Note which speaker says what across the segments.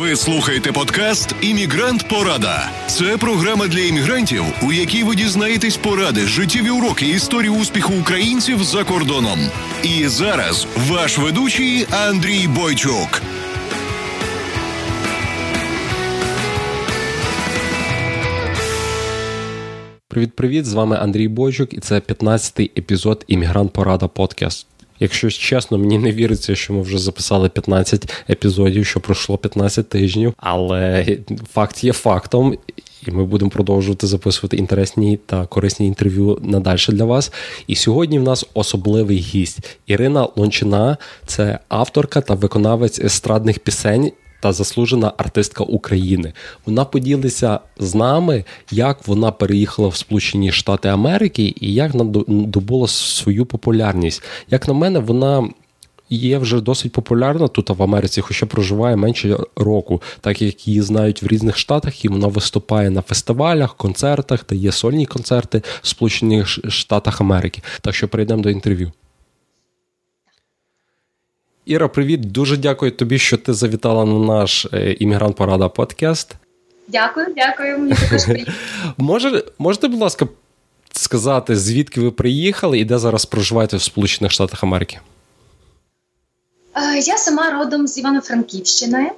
Speaker 1: Ви слухаєте подкаст Іммігрант Порада. Це програма для іммігрантів, у якій ви дізнаєтесь поради, життєві уроки історії успіху українців за кордоном. І зараз ваш ведучий Андрій Бойчук.
Speaker 2: Привіт-привіт! З вами Андрій Бойчук, і це 15-й епізод Іммігрант Порада Подкаст. Якщо чесно, мені не віриться, що ми вже записали 15 епізодів, що пройшло 15 тижнів, але факт є фактом. І ми будемо продовжувати записувати інтересні та корисні інтерв'ю надальше для вас. І сьогодні в нас особливий гість Ірина Лончина, це авторка та виконавець естрадних пісень та заслужена артистка України. Вона поділиться з нами, як вона переїхала в Сполучені Штати Америки і як добула свою популярність. Як на мене, вона. Є вже досить популярна тут в Америці, хоча проживає менше року, так як її знають в різних штатах, і вона виступає на фестивалях, концертах, та є сольні концерти в Сполучених Штатах Америки. Так що перейдемо до інтерв'ю. Іра, привіт. Дуже дякую тобі, що ти завітала на наш е, іммігрант Порада подкаст.
Speaker 3: Дякую, дякую. Мені також приємно.
Speaker 2: Може, можете, будь ласка, сказати, звідки ви приїхали і де зараз проживаєте в Сполучених Штатах Америки?
Speaker 3: Е, я сама родом з Івано-Франківщини.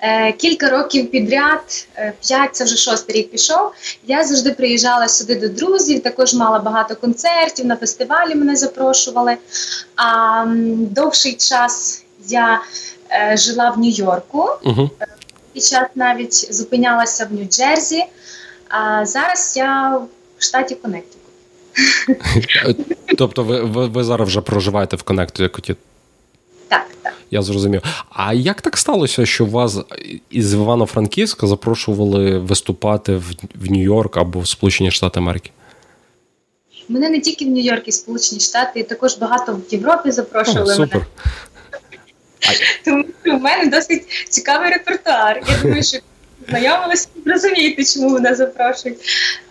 Speaker 3: Е, кілька років підряд, е, п'ять це вже шостий рік пішов. Я завжди приїжджала сюди до друзів. Також мала багато концертів на фестивалі. Мене запрошували. А довший час я е, жила в Нью-Йорку. Угу. І час навіть зупинялася в Нью-Джерсі. А зараз я в штаті Коннектикут.
Speaker 2: Тобто, ви, ви ви, зараз вже проживаєте в Коннектикуті?
Speaker 3: Так, так.
Speaker 2: Я зрозумів. А як так сталося, що вас із Івано-Франківська запрошували виступати в, в Нью-Йорк або в Сполучені Штати Америки?
Speaker 3: Мене не тільки в Нью-Йорк і Сполучені Штати, також багато в Європі запрошували. О,
Speaker 2: супер. мене.
Speaker 3: Тому в мене досить цікавий репертуар. Я думаю, що знайомилися, розумієте, чому мене запрошують.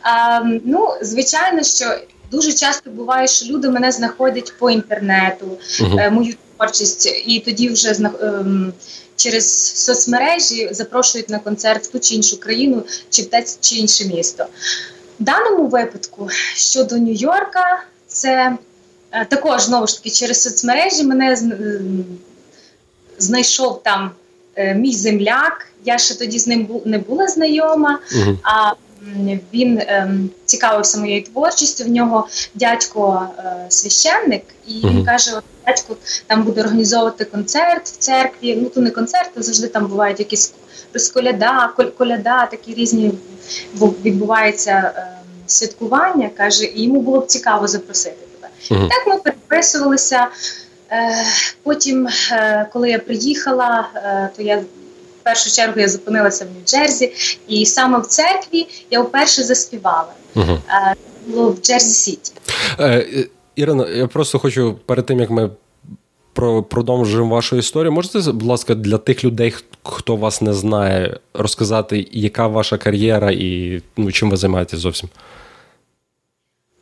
Speaker 3: А, Ну, звичайно, що дуже часто буває, що люди мене знаходять по інтернету, uh-huh. мою творчість, і тоді вже ем, через соцмережі запрошують на концерт в ту чи іншу країну, чи в те чи інше місто. В даному випадку щодо Нью-Йорка, це е, також знову ж таки через соцмережі мене ем, знайшов там е, мій земляк. Я ще тоді з ним не була знайома. uh а він ем, цікавився моєю творчістю. В нього дядько е, священник, і uh-huh. він каже: дядько там буде організовувати концерт в церкві. Ну то не концерт, а завжди там бувають якісь розколяда, коляда, такі різні відбуваються е, святкування. каже, і йому було б цікаво запросити тебе. Uh-huh. Так ми переписувалися. Е, потім, е, коли я приїхала, е, то я першу чергу я зупинилася в Нью-Джерсі, і саме в церкві я вперше заспівала. Угу. Було в Джерсі Сіті.
Speaker 2: Е, Ірина, я просто хочу перед тим як ми продовжуємо вашу історію. Можете, будь ласка, для тих людей, хто вас не знає, розказати, яка ваша кар'єра і ну, чим ви займаєтесь зовсім?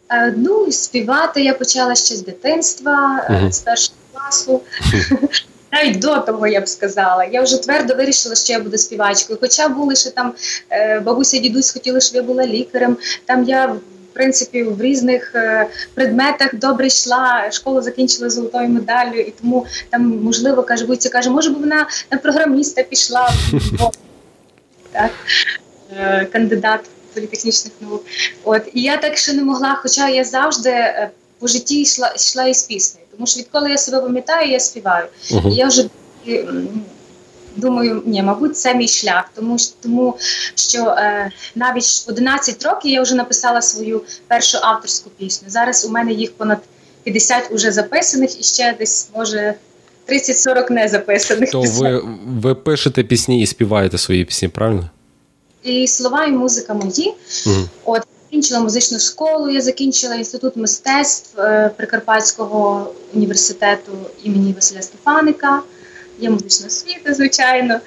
Speaker 3: Е, ну, співати я почала ще з дитинства, uh з першого класу. навіть до того я б сказала. Я вже твердо вирішила, що я буду співачкою. Хоча були ще там е, бабуся, дідусь хотіли, щоб я була лікарем. Там я в принципі в різних е, предметах добре йшла. Школу закінчила золотою медаллю, і тому там можливо каже, Буця каже, може б вона на програміста пішла так, е, кандидат політехнічних наук. От і я так ще не могла, хоча я завжди по житті йшла йшла із піснею. Тому що відколи я себе пам'ятаю, я співаю. Uh-huh. І я вже думаю, ні, мабуть, це мій шлях, тому тому що е, навіть в 11 років я вже написала свою першу авторську пісню. Зараз у мене їх понад 50 уже записаних і ще десь може. 30-40 не записаних.
Speaker 2: То ви ви пишете пісні і співаєте свої пісні, правильно?
Speaker 3: І слова, і музика мої. Угу. От закінчила музичну школу, я закінчила інститут мистецтв е, Прикарпатського університету імені Василя Стефаника. Є музична освіта, звичайно.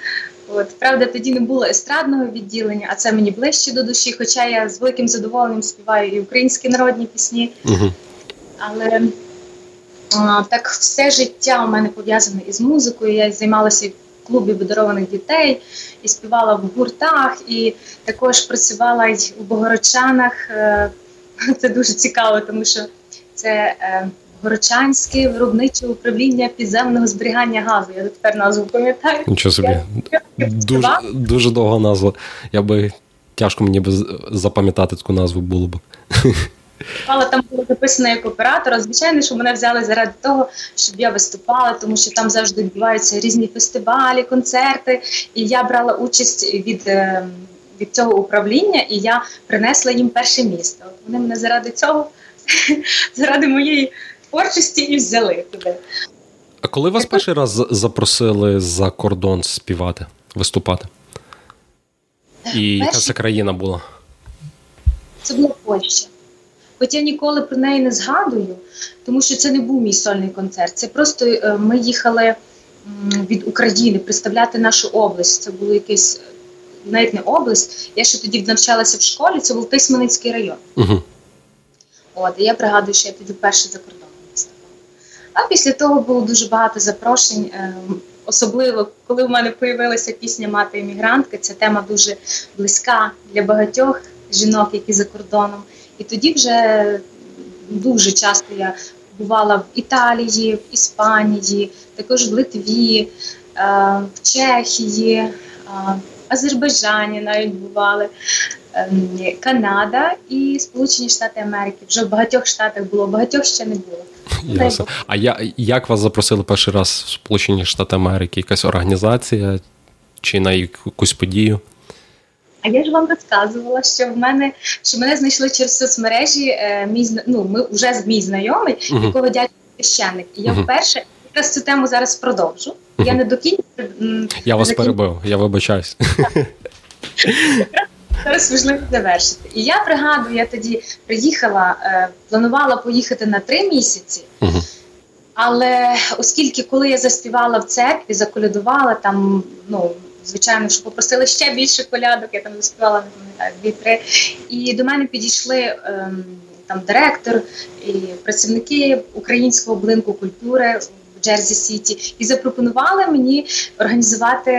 Speaker 3: От правда, тоді не було естрадного відділення, а це мені ближче до душі. Хоча я з великим задоволенням співаю і українські народні пісні. Угу. Але а, так все життя у мене пов'язане із музикою. Я займалася клубі подарованих дітей, і співала в гуртах, і також працювала й у Богородчанах. Е, це дуже цікаво, тому що це е, Горочанське виробниче управління підземного зберігання газу. Я тепер назву пам'ятаю.
Speaker 2: Нічого собі. Дуже, дуже довга назва. Я би тяжко мені би запам'ятати таку назву було б.
Speaker 3: Але там було записано як оператора. Звичайно, що мене взяли заради того, щоб я виступала, тому що там завжди відбуваються різні фестивалі, концерти. І я брала участь від е, від цього управління, і я принесла їм перше місто. Вони мене заради цього, заради моєї творчості і взяли туди.
Speaker 2: А коли вас перший раз запросили за кордон співати, виступати? І яка це країна була?
Speaker 3: Це була Польща. Хоч я ніколи про неї не згадую, тому що це не був мій сольний концерт. Це просто е, ми їхали від України представляти нашу область. Це було якесь навіть не область. Я ще тоді навчалася в школі, це був Тисманицький район. Угу. От, і я пригадую, що я тоді вперше за кордоном виступала. А після того було дуже багато запрошень. Е, особливо, коли в мене з'явилася пісня Мати іммігрантка, ця тема дуже близька для багатьох жінок, які за кордоном. І тоді вже дуже часто я бувала в Італії, в Іспанії, також в Литві, е, в Чехії, е, Азербайджані навіть бували. Ем, Канада і Сполучені Штати Америки. Вже в багатьох штатах було, багатьох ще не було.
Speaker 2: Ясно. А я, як вас запросили перший раз в Сполучені Штати Америки? Якась організація чи на якусь подію?
Speaker 3: А я ж вам розказувала, що в мене що мене знайшли через соцмережі. Е, мій ну, ми вже мій знайомий, uh-huh. якого дядько священник. І я uh-huh. вперше якраз цю тему зараз продовжу. Uh-huh. Я не до кінця.
Speaker 2: Я вас перебив, я вибачаюсь.
Speaker 3: Зараз важливо завершити. І я пригадую, я тоді приїхала, е, планувала поїхати на три місяці. Але оскільки коли я заспівала в церкві, заколядувала там, ну звичайно, що попросили ще більше колядок, я там заспівала не пам'ятаю, дві-три. І до мене підійшли ем, там директор і працівники українського будинку культури в Джерзі Сіті і запропонували мені організувати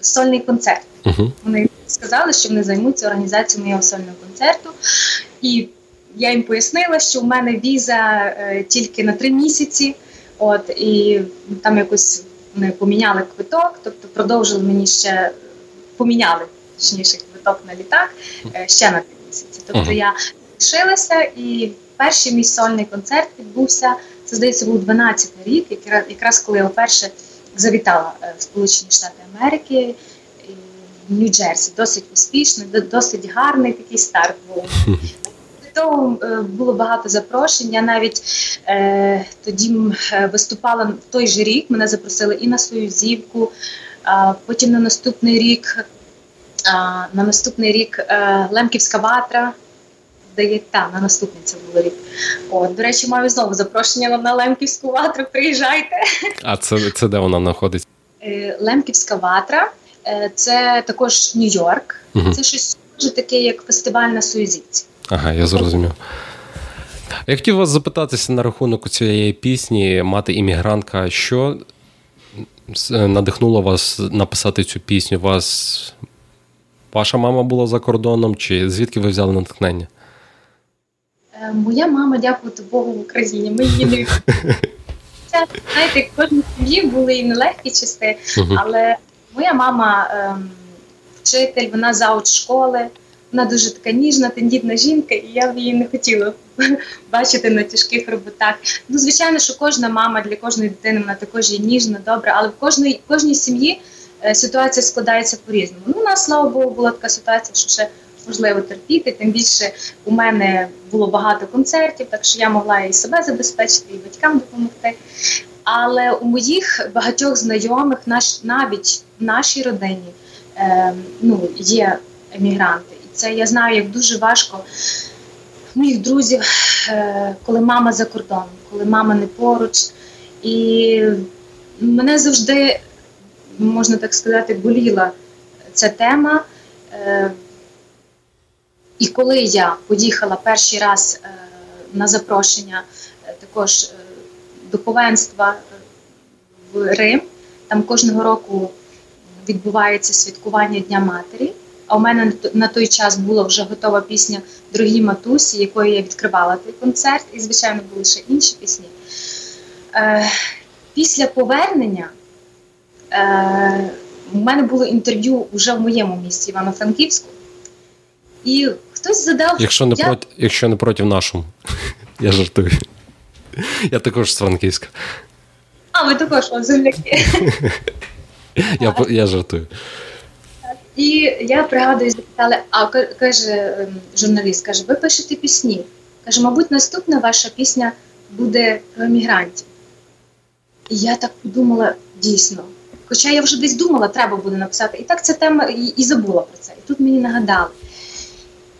Speaker 3: сольний концерт. Uh-huh. Вони сказали, що вони займуться організацією моєго сольного концерту. І я їм пояснила, що в мене віза е, тільки на три місяці. От і там якось вони поміняли квиток, тобто продовжили мені ще поміняли точніше квиток на літак е, ще на три місяці. Тобто я лишилася, і перший мій сольний концерт відбувся. Це здається, був 12-й рік, якраз коли я вперше завітала е, в Сполучені Штати Америки. Нью-Джерсі досить успішний, досить гарний такий старт був того е, було багато запрошень. Я навіть е, тоді е, виступала в той же рік. Мене запросили і на свою зівку. А потім на наступний рік, а, на наступний рік е, Лемківська ватра. Дає та на наступний це було рік. От, до речі, маю знову запрошення на Лемківську ватру. Приїжджайте.
Speaker 2: А це це де вона знаходиться?
Speaker 3: Е, Лемківська ватра. Це також Нью-Йорк. Угу. Це щось дуже таке, як фестиваль на Суїзівці.
Speaker 2: Ага, я зрозумів. Я хотів вас запитатися на рахунок цієї пісні Мати іммігрантка, що надихнуло вас написати цю пісню? Вас ваша мама була за кордоном, чи звідки ви взяли натхнення?
Speaker 3: Е, моя мама, дякувати Богу, в Україні. Ми її не знаєте, кожній сім'ї були і нелегкі часи, але моя мама ем, вчитель, вона зауч школи. Вона дуже така ніжна, тендітна жінка, і я б її не хотіла бачити на тяжких роботах. Ну, звичайно, що кожна мама для кожної дитини вона також є ніжна, добра, але в кожній в кожній сім'ї е, ситуація складається по-різному. Ну, у нас, слава Богу, була така ситуація, що ще можливо терпіти. Тим більше у мене було багато концертів, так що я могла і себе забезпечити, і батькам допомогти. Але у моїх багатьох знайомих, наш навіть в нашій родині, е, ну, є емігранти. Це я знаю, як дуже важко моїх друзів, е, коли мама за кордоном, коли мама не поруч. І мене завжди, можна так сказати, боліла ця тема. Е, і коли я поїхала перший раз е, на запрошення також духовенства в Рим, Там кожного року відбувається святкування Дня Матері. А у мене на той час була вже готова пісня Дорогі матусі, якою я відкривала той концерт, і, звичайно, були ще інші пісні. Е, Після повернення е, у мене було інтерв'ю вже в моєму місті Івано-Франківську, і хтось задав.
Speaker 2: Якщо не я... проти, якщо не проти нашому, я жартую. Я також з Франківська.
Speaker 3: А, ви також земляки.
Speaker 2: Я я жартую.
Speaker 3: І я пригадую, запитали, а каже ем, журналіст, каже, ви пишете пісні. Каже, мабуть, наступна ваша пісня буде про емігрантів. І я так подумала, дійсно. Хоча я вже десь думала, треба буде написати. І так ця тема і, і забула про це. І тут мені нагадали.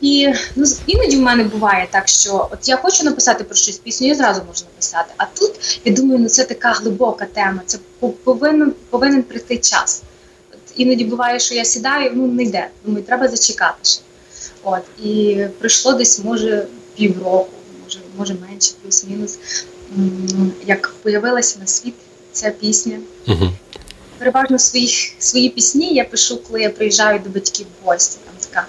Speaker 3: І ну, іноді в мене буває так, що от я хочу написати про щось пісню, я зразу можу написати. А тут я думаю, ну це така глибока тема. Це повинен повинен прийти час. Іноді буває, що я сідаю, ну не йде. Думаю, треба зачекати ще. От і пройшло десь, може, півроку, може, може менше, плюс-мінус. Як появилася на світ ця пісня.
Speaker 2: Угу.
Speaker 3: Переважно свої свої пісні я пишу, коли я приїжджаю до батьків в гості. Там така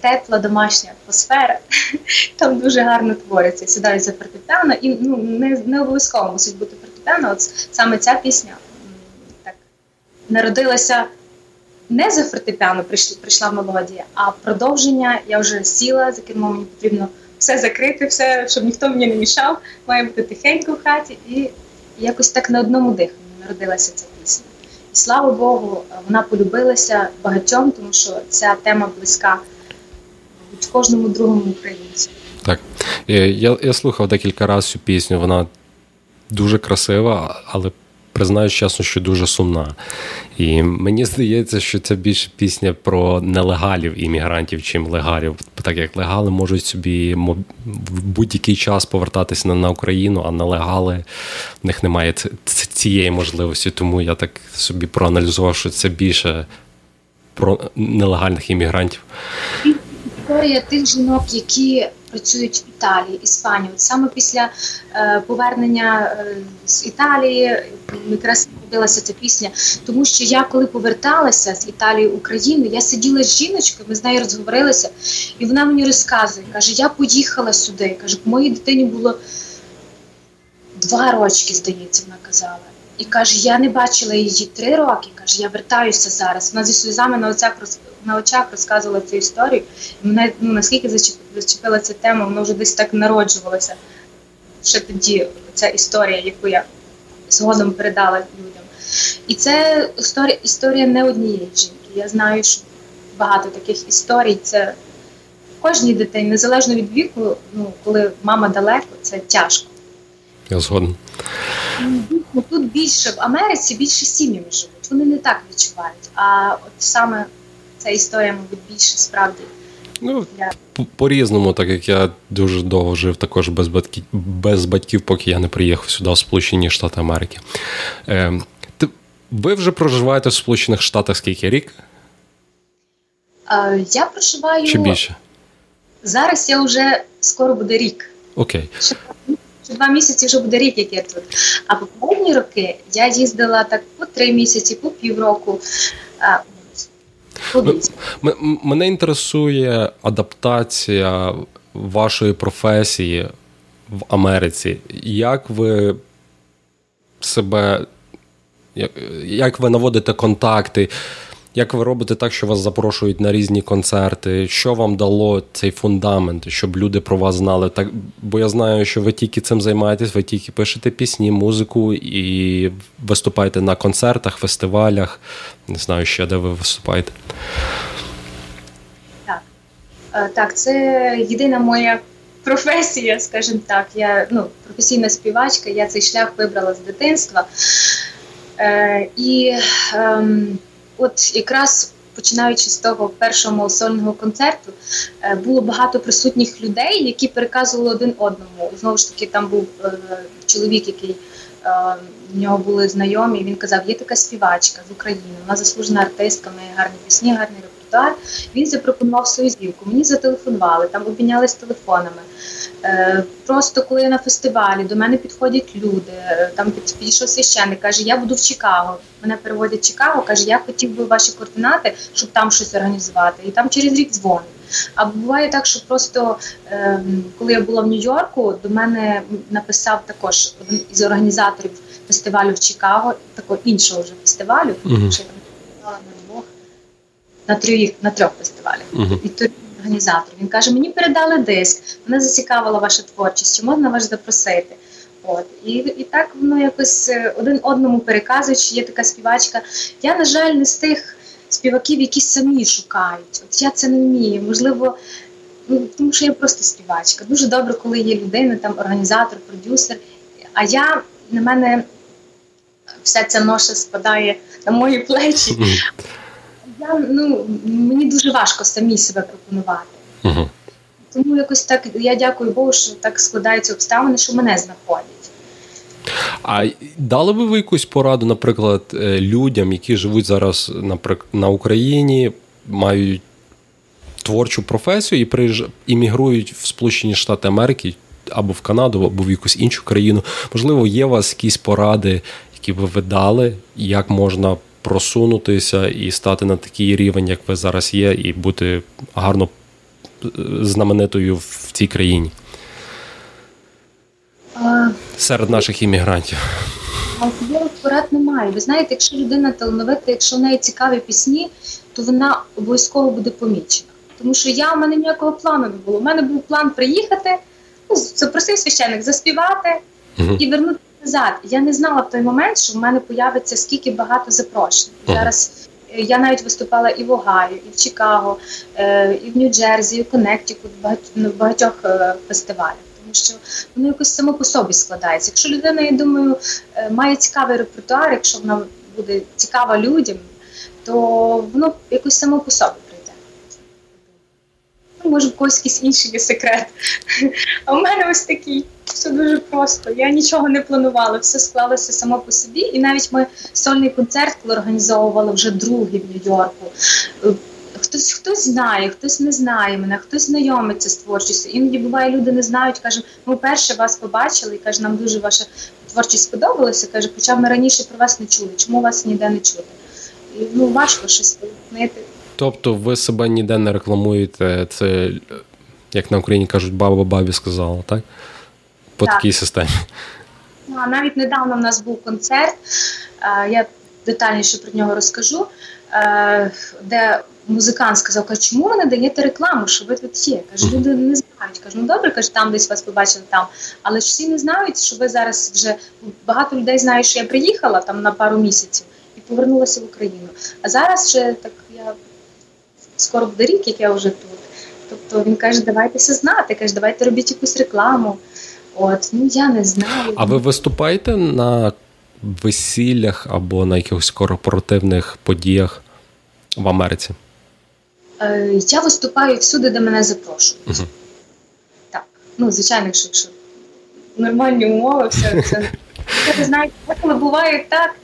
Speaker 3: тепла домашня атмосфера, там дуже гарно твориться. Сідаю за фортепіано, і ну не не обов'язково мусить бути фортепіано. От саме ця пісня так народилася не за фортепіано, прийшла, прийшла мелодія, а продовження я вже сіла за кермом, мені потрібно все закрити, все, щоб ніхто мені не мішав. Має бути тихенько в хаті, і якось так на одному диханні народилася ця пісня. І слава Богу, вона полюбилася багатьом, тому що ця тема близька кожному другому українцю.
Speaker 2: Так. Я я слухав декілька разів цю пісню, вона дуже красива, але признаюсь чесно, що дуже сумна. І мені здається, що це більше пісня про нелегалів іммігрантів, чим легалів. Так як легали можуть собі в будь-який час повертатися на, Україну, а нелегали в них немає цієї можливості. Тому я так собі проаналізував, що це більше про нелегальних іммігрантів
Speaker 3: історія тих жінок, які працюють в Італії, Іспанії. От саме після е, повернення е, з Італії якраз родилася ця пісня, тому що я коли поверталася з Італії в Україну, я сиділа з жіночкою, ми з нею розговорилися, і вона мені розказує, каже: Я поїхала сюди. Каже, моїй дитині було два рочки, здається, вона казала. І каже, я не бачила її три роки. Каже, я вертаюся зараз. Вона зі сльозами на очах на очах розказувала цю історію. І мене ну, наскільки зачепила ця тема, вона вже десь так народжувалася. Ще тоді ця історія, яку я згодом передала людям. І це історія історія не однієї жінки. Я знаю, що багато таких історій. Це кожній дитині, незалежно від віку, ну коли мама далеко, це тяжко.
Speaker 2: Я згоден.
Speaker 3: Ну, тут більше в Америці більше сім'ями живуть. Вони не так відчувають. А от саме ця історія, мабуть, більше справді.
Speaker 2: Ну. По-різному, так як я дуже довго жив також без батьків, без батьків, поки я не приїхав сюди, в Сполучені Штати Америки. Е, ти, Ви вже проживаєте в Сполучених Штатах скільки рік?
Speaker 3: Е, я проживаю.
Speaker 2: Чи більше?
Speaker 3: Зараз я вже скоро буде рік.
Speaker 2: Окей.
Speaker 3: Ще два місяці вже буде рік, як я тут. А попередні роки я їздила так по три місяці, по півроку.
Speaker 2: Мене інтересує адаптація вашої професії в Америці. Як ви себе, як ви наводите контакти? Як ви робите так, що вас запрошують на різні концерти? Що вам дало цей фундамент, щоб люди про вас знали? Так, Бо я знаю, що ви тільки цим займаєтесь, ви тільки пишете пісні, музику і виступаєте на концертах, фестивалях. Не знаю ще, де ви виступаєте.
Speaker 3: Так, е, так це єдина моя професія, скажімо так. Я ну, професійна співачка, я цей шлях вибрала з дитинства. Е, І е, от якраз починаючи з того першого сольного концерту, е, було багато присутніх людей, які переказували один одному. Знову ж таки, там був е, чоловік, який е, в нього були знайомі. Він казав: є така співачка з України, вона заслужена артистка, має гарні пісні, гарний репертуар. Він запропонував свою зівку. Мені зателефонували, там обмінялись телефонами. Е, Просто коли я на фестивалі, до мене підходять люди. Е, там підійшов священник, каже: Я буду в Чикаго. Мене переводять в Чикаго, каже, я хотів би ваші координати, щоб там щось організувати. І там через рік дзвонить. А буває так, що просто е, коли я була в Нью-Йорку, до мене написав також один із організаторів фестивалю в Чикаго, такого іншого вже фестивалю, uh-huh. що я там на трьох на трьох фестивалях. Uh-huh. І той організатор він каже: Мені передали диск, мене зацікавила ваша творчість, чи можна вас запросити? От і і так воно якось е, один одному переказує, що є така співачка. Я, на жаль, не з тих співаків, які самі шукають. От я це не вмію. Можливо, ну тому що я просто співачка. Дуже добре, коли є людина, там організатор, продюсер. А я на мене вся ця ноша спадає на мої плечі. Я ну мені дуже важко самі себе пропонувати. Тому якось так я дякую Богу, що так складаються обставини, що мене знаходять.
Speaker 2: А дали би ви якусь пораду, наприклад, е, людям, які живуть зараз на Україні, мають творчу професію і приїж... іммігрують в Сполучені Штати Америки або в Канаду, або в якусь іншу країну. Можливо, є у вас якісь поради, які би ви дали, як можна просунутися і стати на такий рівень, як ви зараз є, і бути гарно е, знаменитою в цій країні? серед наших іммігрантів?
Speaker 3: Особливих порад немає. Ви знаєте, якщо людина талановита, якщо в неї цікаві пісні, то вона обов'язково буде помічена. Тому що я в мене ніякого плану не було. У мене був план приїхати, ну, запросив священник заспівати uh і вернути назад. Я не знала в той момент, що в мене появиться скільки багато запрошень. uh Зараз е, я навіть виступала і в Огайо, і в Чикаго, е, і в Нью-Джерсі, і в Коннектикут, в багатьох е, фестивалях тому що воно якось само по собі складається. Якщо людина, я думаю, має цікавий репертуар, якщо вона буде цікава людям, то воно якось само по собі. Ну, Може, в когось якийсь інший є секрет. А в мене ось такий. Все дуже просто. Я нічого не планувала, все склалося само по собі. І навіть ми сольний концерт, організовували вже другий в Нью-Йорку, хтось хтось знає, хтось не знає мене, хтось знайомиться з творчістю. Іноді буває, люди не знають, каже, ми вперше вас побачили і каже, нам дуже ваша творчість сподобалася. Каже, хоча ми раніше про вас не чули. Чому вас ніде не чути? І, Ну важко щось пояснити.
Speaker 2: Тобто ви себе ніде не рекламуєте, це як на Україні кажуть, баба бабі сказала, так? По так. такій системі.
Speaker 3: А навіть недавно в нас був концерт, я детальніше про нього розкажу, де музикант сказав, каже, чому ви не даєте рекламу, що ви тут є? Каже, люди не знають. Каже, ну добре, каже, там десь вас побачили там. Але ж всі не знають, що ви зараз вже багато людей знають, що я приїхала там на пару місяців і повернулася в Україну. А зараз вже так я скоро буде рік, як я вже тут. Тобто він каже, давайтеся знати, каже, давайте робіть якусь рекламу. От, ну я не знаю.
Speaker 2: А ви виступаєте на весіллях або на якихось корпоративних подіях в Америці?
Speaker 3: Е, я виступаю всюди, де мене запрошують. uh Так, ну звичайно, якщо, якщо нормальні умови, все це. Ви знаєте, коли буває так.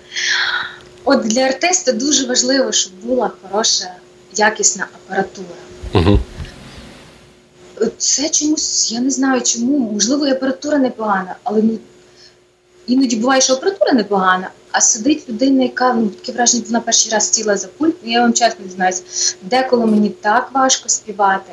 Speaker 3: От для артиста дуже важливо, щоб була хороша, якісна апаратура. uh Це чомусь, я не знаю чому. Можливо, і апаратура непогана, але ну, іноді буває, що апаратура непогана, а сидить людина, яка ну таке враження вона перший раз сіла за пульт. Ну, я вам чесно дізнаюся, деколи мені так важко співати.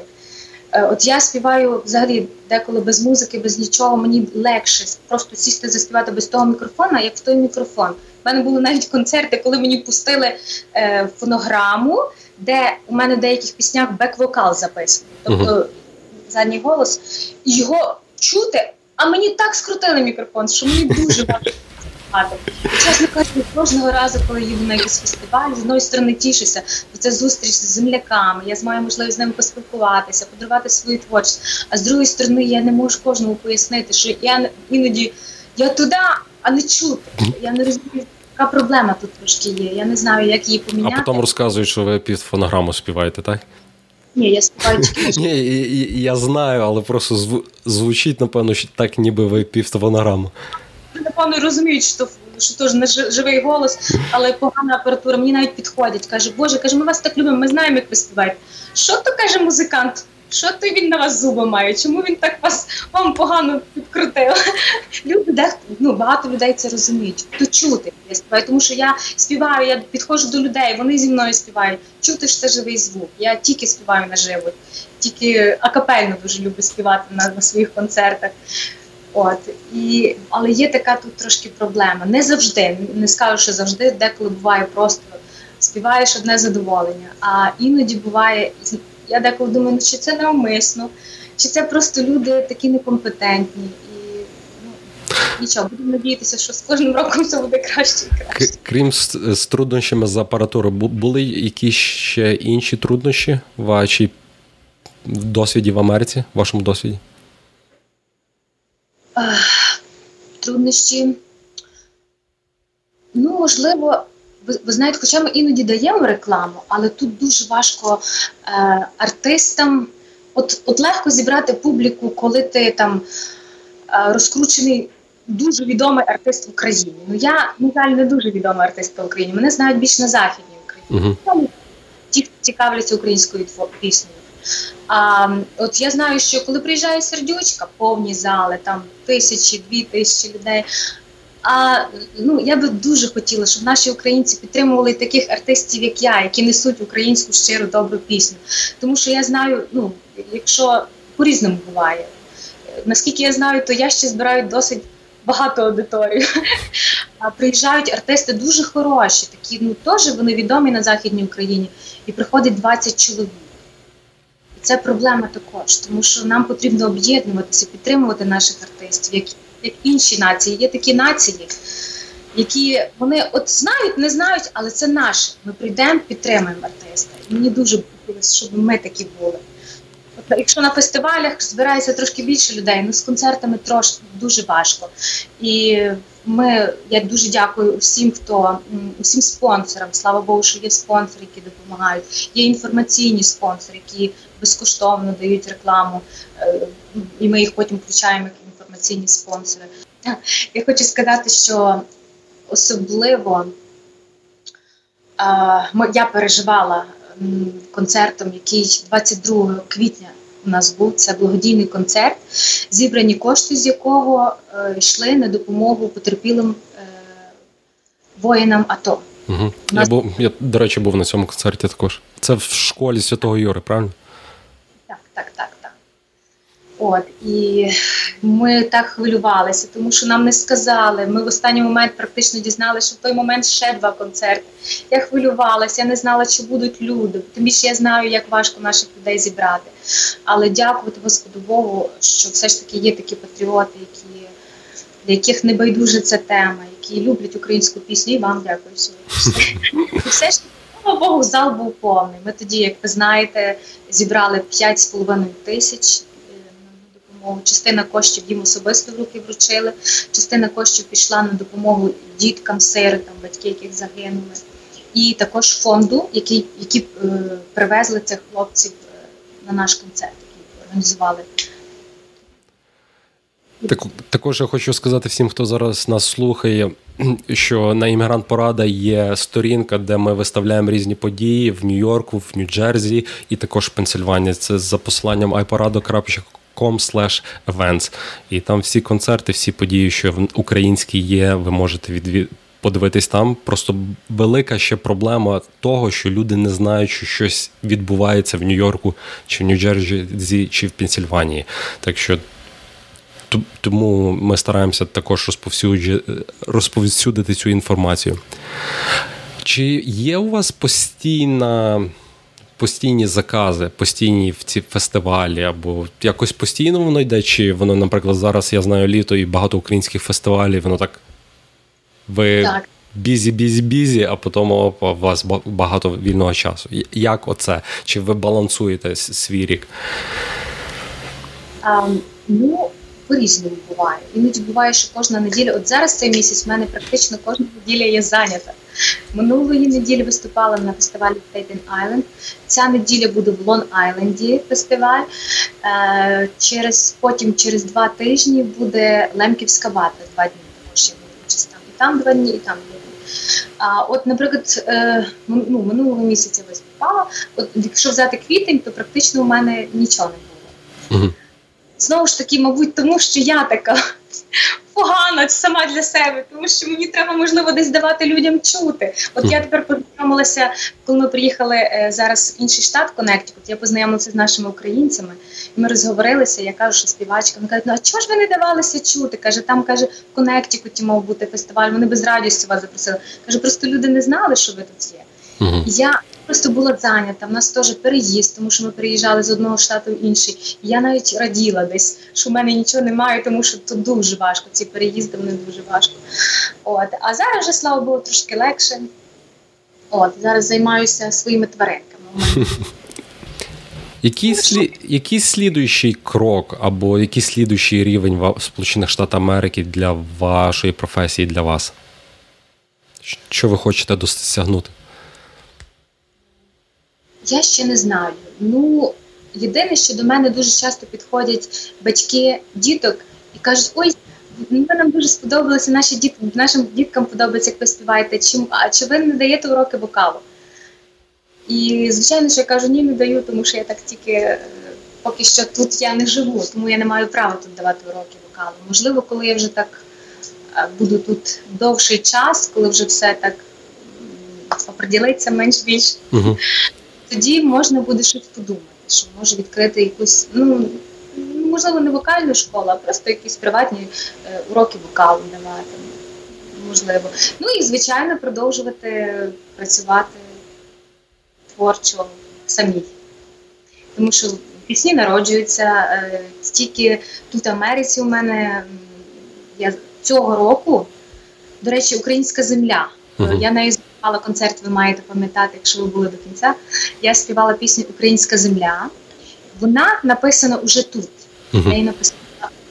Speaker 3: Е, от я співаю взагалі деколи без музики, без нічого. Мені легше просто сісти заспівати без того мікрофона, як в той мікрофон. У мене були навіть концерти, коли мені пустили е, фонограму, де у мене в деяких піснях бек-вокал записаний, тобто uh-huh. задній голос, і його чути. А мені так скрутили мікрофон, що мені дуже важко. Чесно кажучи, кожного разу, коли їду на якийсь фестиваль, з одної сторони тішуся, бо це зустріч з земляками. Я маю можливість з ними поспілкуватися, подарувати свою творчість. А з другої сторони, я не можу кожному пояснити, що я іноді я туди, а не чути. Я не розумію. Яка проблема тут трошки є? Я не знаю, як її поміняти.
Speaker 2: А потім розказують, що ви під фонограму співаєте, так?
Speaker 3: Ні, я співаю.
Speaker 2: Ні, я знаю, але просто звучить, напевно, що так, ніби ви під фонограму
Speaker 3: напевно розуміють, що що теж не живий голос, але погана апаратура. Мені навіть підходять. Каже, Боже, каже, ми вас так любимо, ми знаємо, як ви співаєте. Що то каже музикант? Що то він на вас зуби має? Чому він так вас вам погано підкрутив? Люди, дехто ну багато людей це розуміють. То чути я співаю, тому що я співаю, я підходжу до людей, вони зі мною співають. Чути ж це живий звук. Я тільки співаю наживо, тільки акапельно дуже люблю співати на, на своїх концертах. От і але є така тут трошки проблема. Не завжди, не скажу, що завжди, деколи буває просто співаєш одне задоволення, а іноді буває я деколи думаю, чи це навмисно, чи це просто люди такі некомпетентні. І ну, нічого, будемо надіятися, що з кожним роком все буде краще і краще.
Speaker 2: Крім з, з труднощами з апаратурою, були якісь ще інші труднощі в вашій досвіді в Америці, в вашому досвіді?
Speaker 3: Труднощі. Ну, можливо, ви, ви знаєте, хоча ми іноді даємо рекламу, але тут дуже важко е, артистам. От от легко зібрати публіку, коли ти там е, розкручений дуже відомий артист в Україні. Ну я, на жаль, не дуже відомий артист в Україні. Мене знають більш на Західній Україні. Uh-huh. Ті, хто цікавляться українською піснею. А от я знаю, що коли приїжджає сердючка, повні зали, там тисячі, дві тисячі людей. А ну я би дуже хотіла, щоб наші українці підтримували таких артистів, як я, які несуть українську щиру добру пісню. Тому що я знаю, ну якщо по-різному буває, наскільки я знаю, то я ще збираю досить багато аудиторію. А приїжджають артисти дуже хороші, такі ну теж вони відомі на Західній Україні, і приходить 20 чоловік. Це проблема також, тому що нам потрібно об'єднуватися, підтримувати наших артистів. як, як інші нації. Є такі нації, які вони от знають, не знають, але це наше. Ми прийдемо, підтримуємо артиста. І мені дуже хотілося, щоб ми такі були. От, якщо на фестивалях збирається трошки більше людей, ну з концертами трошки дуже важко. І ми, я дуже дякую усім, хто усім спонсорам. Слава Богу, що є спонсори, які допомагають. Є інформаційні спонсори, які безкоштовно дають рекламу, е, і ми їх потім включаємо як інформаційні спонсори. Я хочу сказати, що особливо я переживала концертом, який 22 квітня у нас був. Це благодійний концерт, зібрані кошти, з якого е, йшли на допомогу потерпілим е, воїнам АТО.
Speaker 2: Угу. Нас... Я, був, я, до речі, був на цьому концерті також. Це в школі Святого Юри, правильно?
Speaker 3: Так, так, так. От і ми так хвилювалися, тому що нам не сказали. Ми в останній момент практично дізналися, що в той момент ще два концерти. Я хвилювалася, я не знала, чи будуть люди. Тим більше я знаю, як важко наших людей зібрати. Але дякувати Господу Богу, що все ж таки є такі патріоти, які для яких не байдуже ця тема, які люблять українську пісню. І вам дякую сьогодні. І все ж слава Богу, зал був повний. Ми тоді, як ви знаєте, зібрали 5,5 тисяч допомогу. Частина коштів їм особисто в руки вручили, частина коштів пішла на допомогу діткам, сиротам, батьки, яких загинули, і також фонду, які які е, привезли цих хлопців е, на наш концерт, який організували.
Speaker 2: Так, також я хочу сказати всім, хто зараз нас слухає, що на іммігрант Порада є сторінка, де ми виставляємо різні події в Нью-Йорку, в Нью-Джерсі і також в Пенсильванії. Це за посиланням iPorado.com events. І там всі концерти, всі події, що в українській є, ви можете відвід... подивитись там. Просто велика ще проблема того, що люди не знають, що щось відбувається в Нью-Йорку, чи в Нью-Джерсі, чи в Пенсільванії. Так що. Тому ми стараємося також розповсюдити цю інформацію. Чи є у вас постійна постійні закази, постійні в ці фестивалі, або якось постійно воно йде, чи воно, наприклад, зараз я знаю літо і багато українських фестивалів, воно так. Ви так. бізі, бізі, бізі, а потім у вас багато вільного часу. Як оце? Чи ви балансуєте свій рік?
Speaker 3: Um, ну, по-різному буває. Іноді буває, що кожна неділя, от зараз цей місяць в мене практично кожна неділя є зайнята. Минулої неділі виступала на фестивалі Staten Island. Ця неділя буде в Лон Айленді фестиваль. Е, через Потім через два тижні буде Лемківська вата, два дні також я буду участь там. І там два дні, і там два дні. А от, наприклад, е, ну, минулого місяця виступала. От якщо взяти квітень, то практично у мене нічого не було. Угу. Знову ж таки, мабуть, тому що я така погана сама для себе, тому що мені треба можливо десь давати людям чути. От я тепер познайомилася, коли ми приїхали е, зараз в інший штат Коннектикут, Я познайомилася з нашими українцями, і ми розговорилися. Я кажу, що співачка Вони кажуть, ну а чого ж ви не давалися чути? Каже, там каже, в Коннектикуті мав бути фестиваль. Вони без радістю вас запросили. Каже, просто люди не знали, що ви тут є. Я просто була зайнята. В нас теж переїзд, тому що ми переїжджали з одного штату в інший. Я навіть раділа десь, що в мене нічого немає, тому що тут дуже важко. Ці переїзди вони дуже важко. От а зараз вже слава Богу, трошки легше. От зараз займаюся своїми тваринками.
Speaker 2: Який слід, який слідуючий крок або який слідуючий рівень в Сполучених Штатах Америки для вашої професії, для вас? Що ви хочете досягнути?
Speaker 3: Я ще не знаю. Ну, єдине, що до мене дуже часто підходять батьки діток і кажуть, ой, ми нам дуже сподобалося, наші діти, нашим діткам подобається, як ви співаєте, чи, а чи ви не даєте уроки вокалу? І, звичайно, що я кажу, ні, не даю, тому що я так тільки е, поки що тут я не живу, тому я не маю права тут давати уроки вокалу. Можливо, коли я вже так е, буду тут довший час, коли вже все так оприділиться менш більш. Uh-huh тоді можна буде щось подумати, що може відкрити якусь, ну можливо, не вокальну школу, а просто якісь приватні е, уроки вокалу давати. Можливо. Ну і, звичайно, продовжувати працювати творчо самій. Тому що пісні народжуються е, стільки тут в Америці у мене я цього року, до речі, українська земля. Uh-huh. Я нею співала концерт, ви маєте пам'ятати, якщо ви були до кінця. Я співала пісню Українська земля. Вона написана уже тут. Uh-huh. Я її написала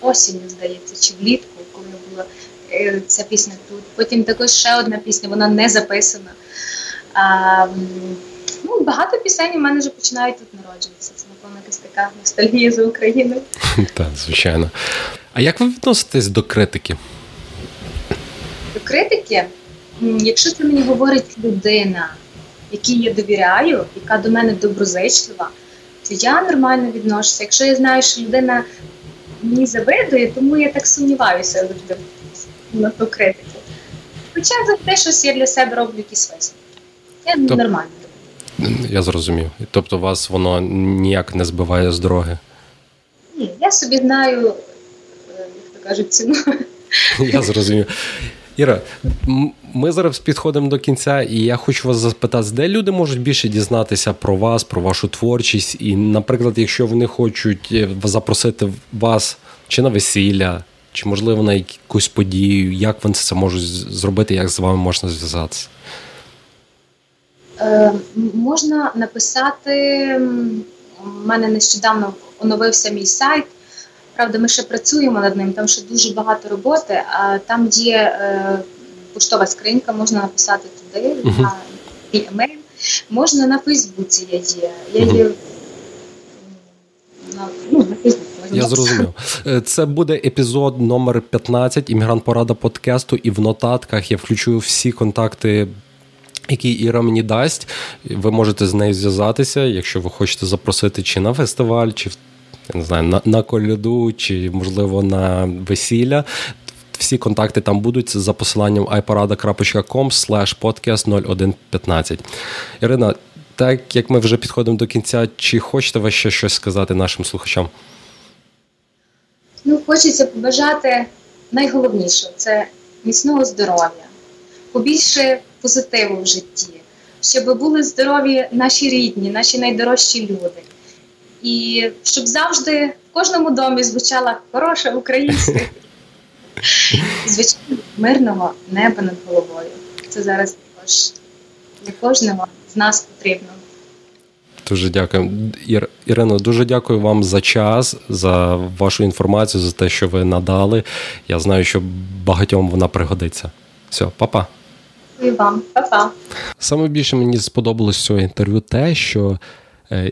Speaker 3: осінню, здається, чи влітку, коли була е, ця пісня тут. Потім також ще одна пісня, вона не записана. А, ну, Багато пісень у мене вже починають тут народжуватися. Це, напевно, якась така ностальгія за Україною.
Speaker 2: Так, звичайно. А як ви відноситесь до критики?
Speaker 3: До критики? Якщо це мені говорить людина, якій я довіряю, яка до мене доброзичлива, то я нормально відношуся. Якщо я знаю, що людина мені завидує, тому я так сумніваюся завжди на ту критику. Хоча завжди щось я для себе роблю якісь висновки. Я Тоб... нормально.
Speaker 2: Я зрозумів. Тобто вас воно ніяк не збиває з дороги?
Speaker 3: Ні, я собі знаю, е, як то кажуть, ціну.
Speaker 2: Я зрозумів. Іра, ми зараз підходимо до кінця, і я хочу вас запитати, де люди можуть більше дізнатися про вас, про вашу творчість. І, наприклад, якщо вони хочуть е, запросити вас чи на весілля, чи, можливо, на якусь подію, як вони це можуть зробити, як з вами можна зв'язатися?
Speaker 3: Е, Можна написати. У мене нещодавно оновився мій сайт. Правда, ми ще працюємо над ним, там ще дуже багато роботи, а там є е, поштова скринька, можна написати туди, uh-huh. на мій емейл. Можна на Фейсбуці я є. Я є
Speaker 2: на, ну, на Фейсбуці. Я зрозумів. Е, це буде епізод номер 15 іммігрант Порада подкасту, і в нотатках я включу всі контакти. Які Іра мені дасть, ви можете з нею зв'язатися, якщо ви хочете запросити чи на фестиваль, чи в я не знаю, на, на коляду чи, можливо, на весілля. Всі контакти там будуть за посиланням iparada.com podcast 0115. Ірина, так як ми вже підходимо до кінця, чи хочете ви ще щось сказати нашим слухачам?
Speaker 3: Ну, хочеться побажати найголовніше це міцного здоров'я, побільше позитиву в житті, щоб були здорові наші рідні, наші найдорожчі люди і щоб завжди в кожному домі звучала хороша українська, звичайно, мирного неба над головою. Це зараз також для кожного з нас потрібно.
Speaker 2: Дуже дякую, Ір, Ірино. Дуже дякую вам за час, за вашу інформацію, за те, що ви надали. Я знаю, що багатьом вона пригодиться. Все, па-па.
Speaker 3: І вам, па-па.
Speaker 2: Саме більше мені сподобалось цього інтерв'ю те, що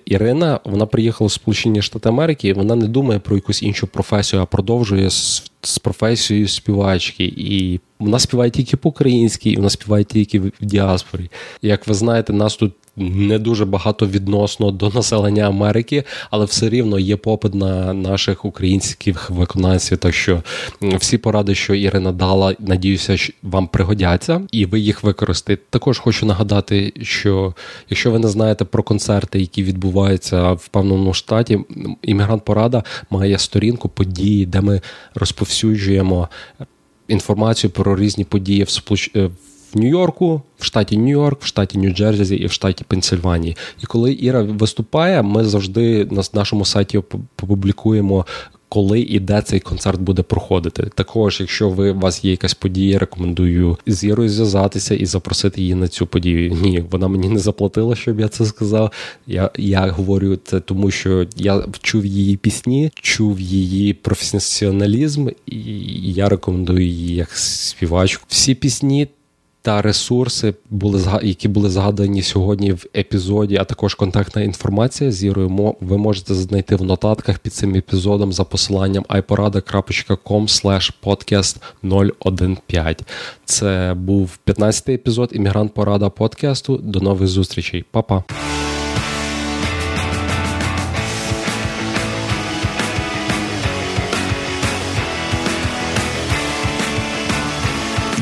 Speaker 2: Ірина вона приїхала в Сполучені Штати Америки, і вона не думає про якусь іншу професію, а продовжує з, з професією співачки. І вона співає тільки по-українськи, і вона співає тільки в діаспорі. Як ви знаєте, нас тут не дуже багато відносно до населення Америки, але все рівно є попит на наших українських виконавців. Так що всі поради, що Ірина дала, надіюся, вам пригодяться, і ви їх використаєте. Також хочу нагадати, що якщо ви не знаєте про концерти, які відбуваються в певному штаті, іммігрант Порада має сторінку події, де ми розповсюджуємо інформацію про різні події в. Е, в Нью-Йорку, в штаті Нью-Йорк, в штаті Нью-Джерсі і в штаті Пенсильванії. І коли Іра виступає, ми завжди на нашому сайті опублікуємо. Коли і де цей концерт буде проходити. Також, якщо ви у вас є якась подія, рекомендую з Ірою зв'язатися і запросити її на цю подію. Ні, вона мені не заплатила, щоб я це сказав. Я я говорю це, тому що я чув її пісні, чув її професіоналізм, і я рекомендую її як співачку. Всі пісні та ресурси, були які були згадані сьогодні в епізоді, а також контактна інформація з Ірою, ви можете знайти в нотатках під цим епізодом за посиланням iporada.com podcast 015. Це був 15-й епізод Іммігрант Порада подкасту. До нових зустрічей, Па-па!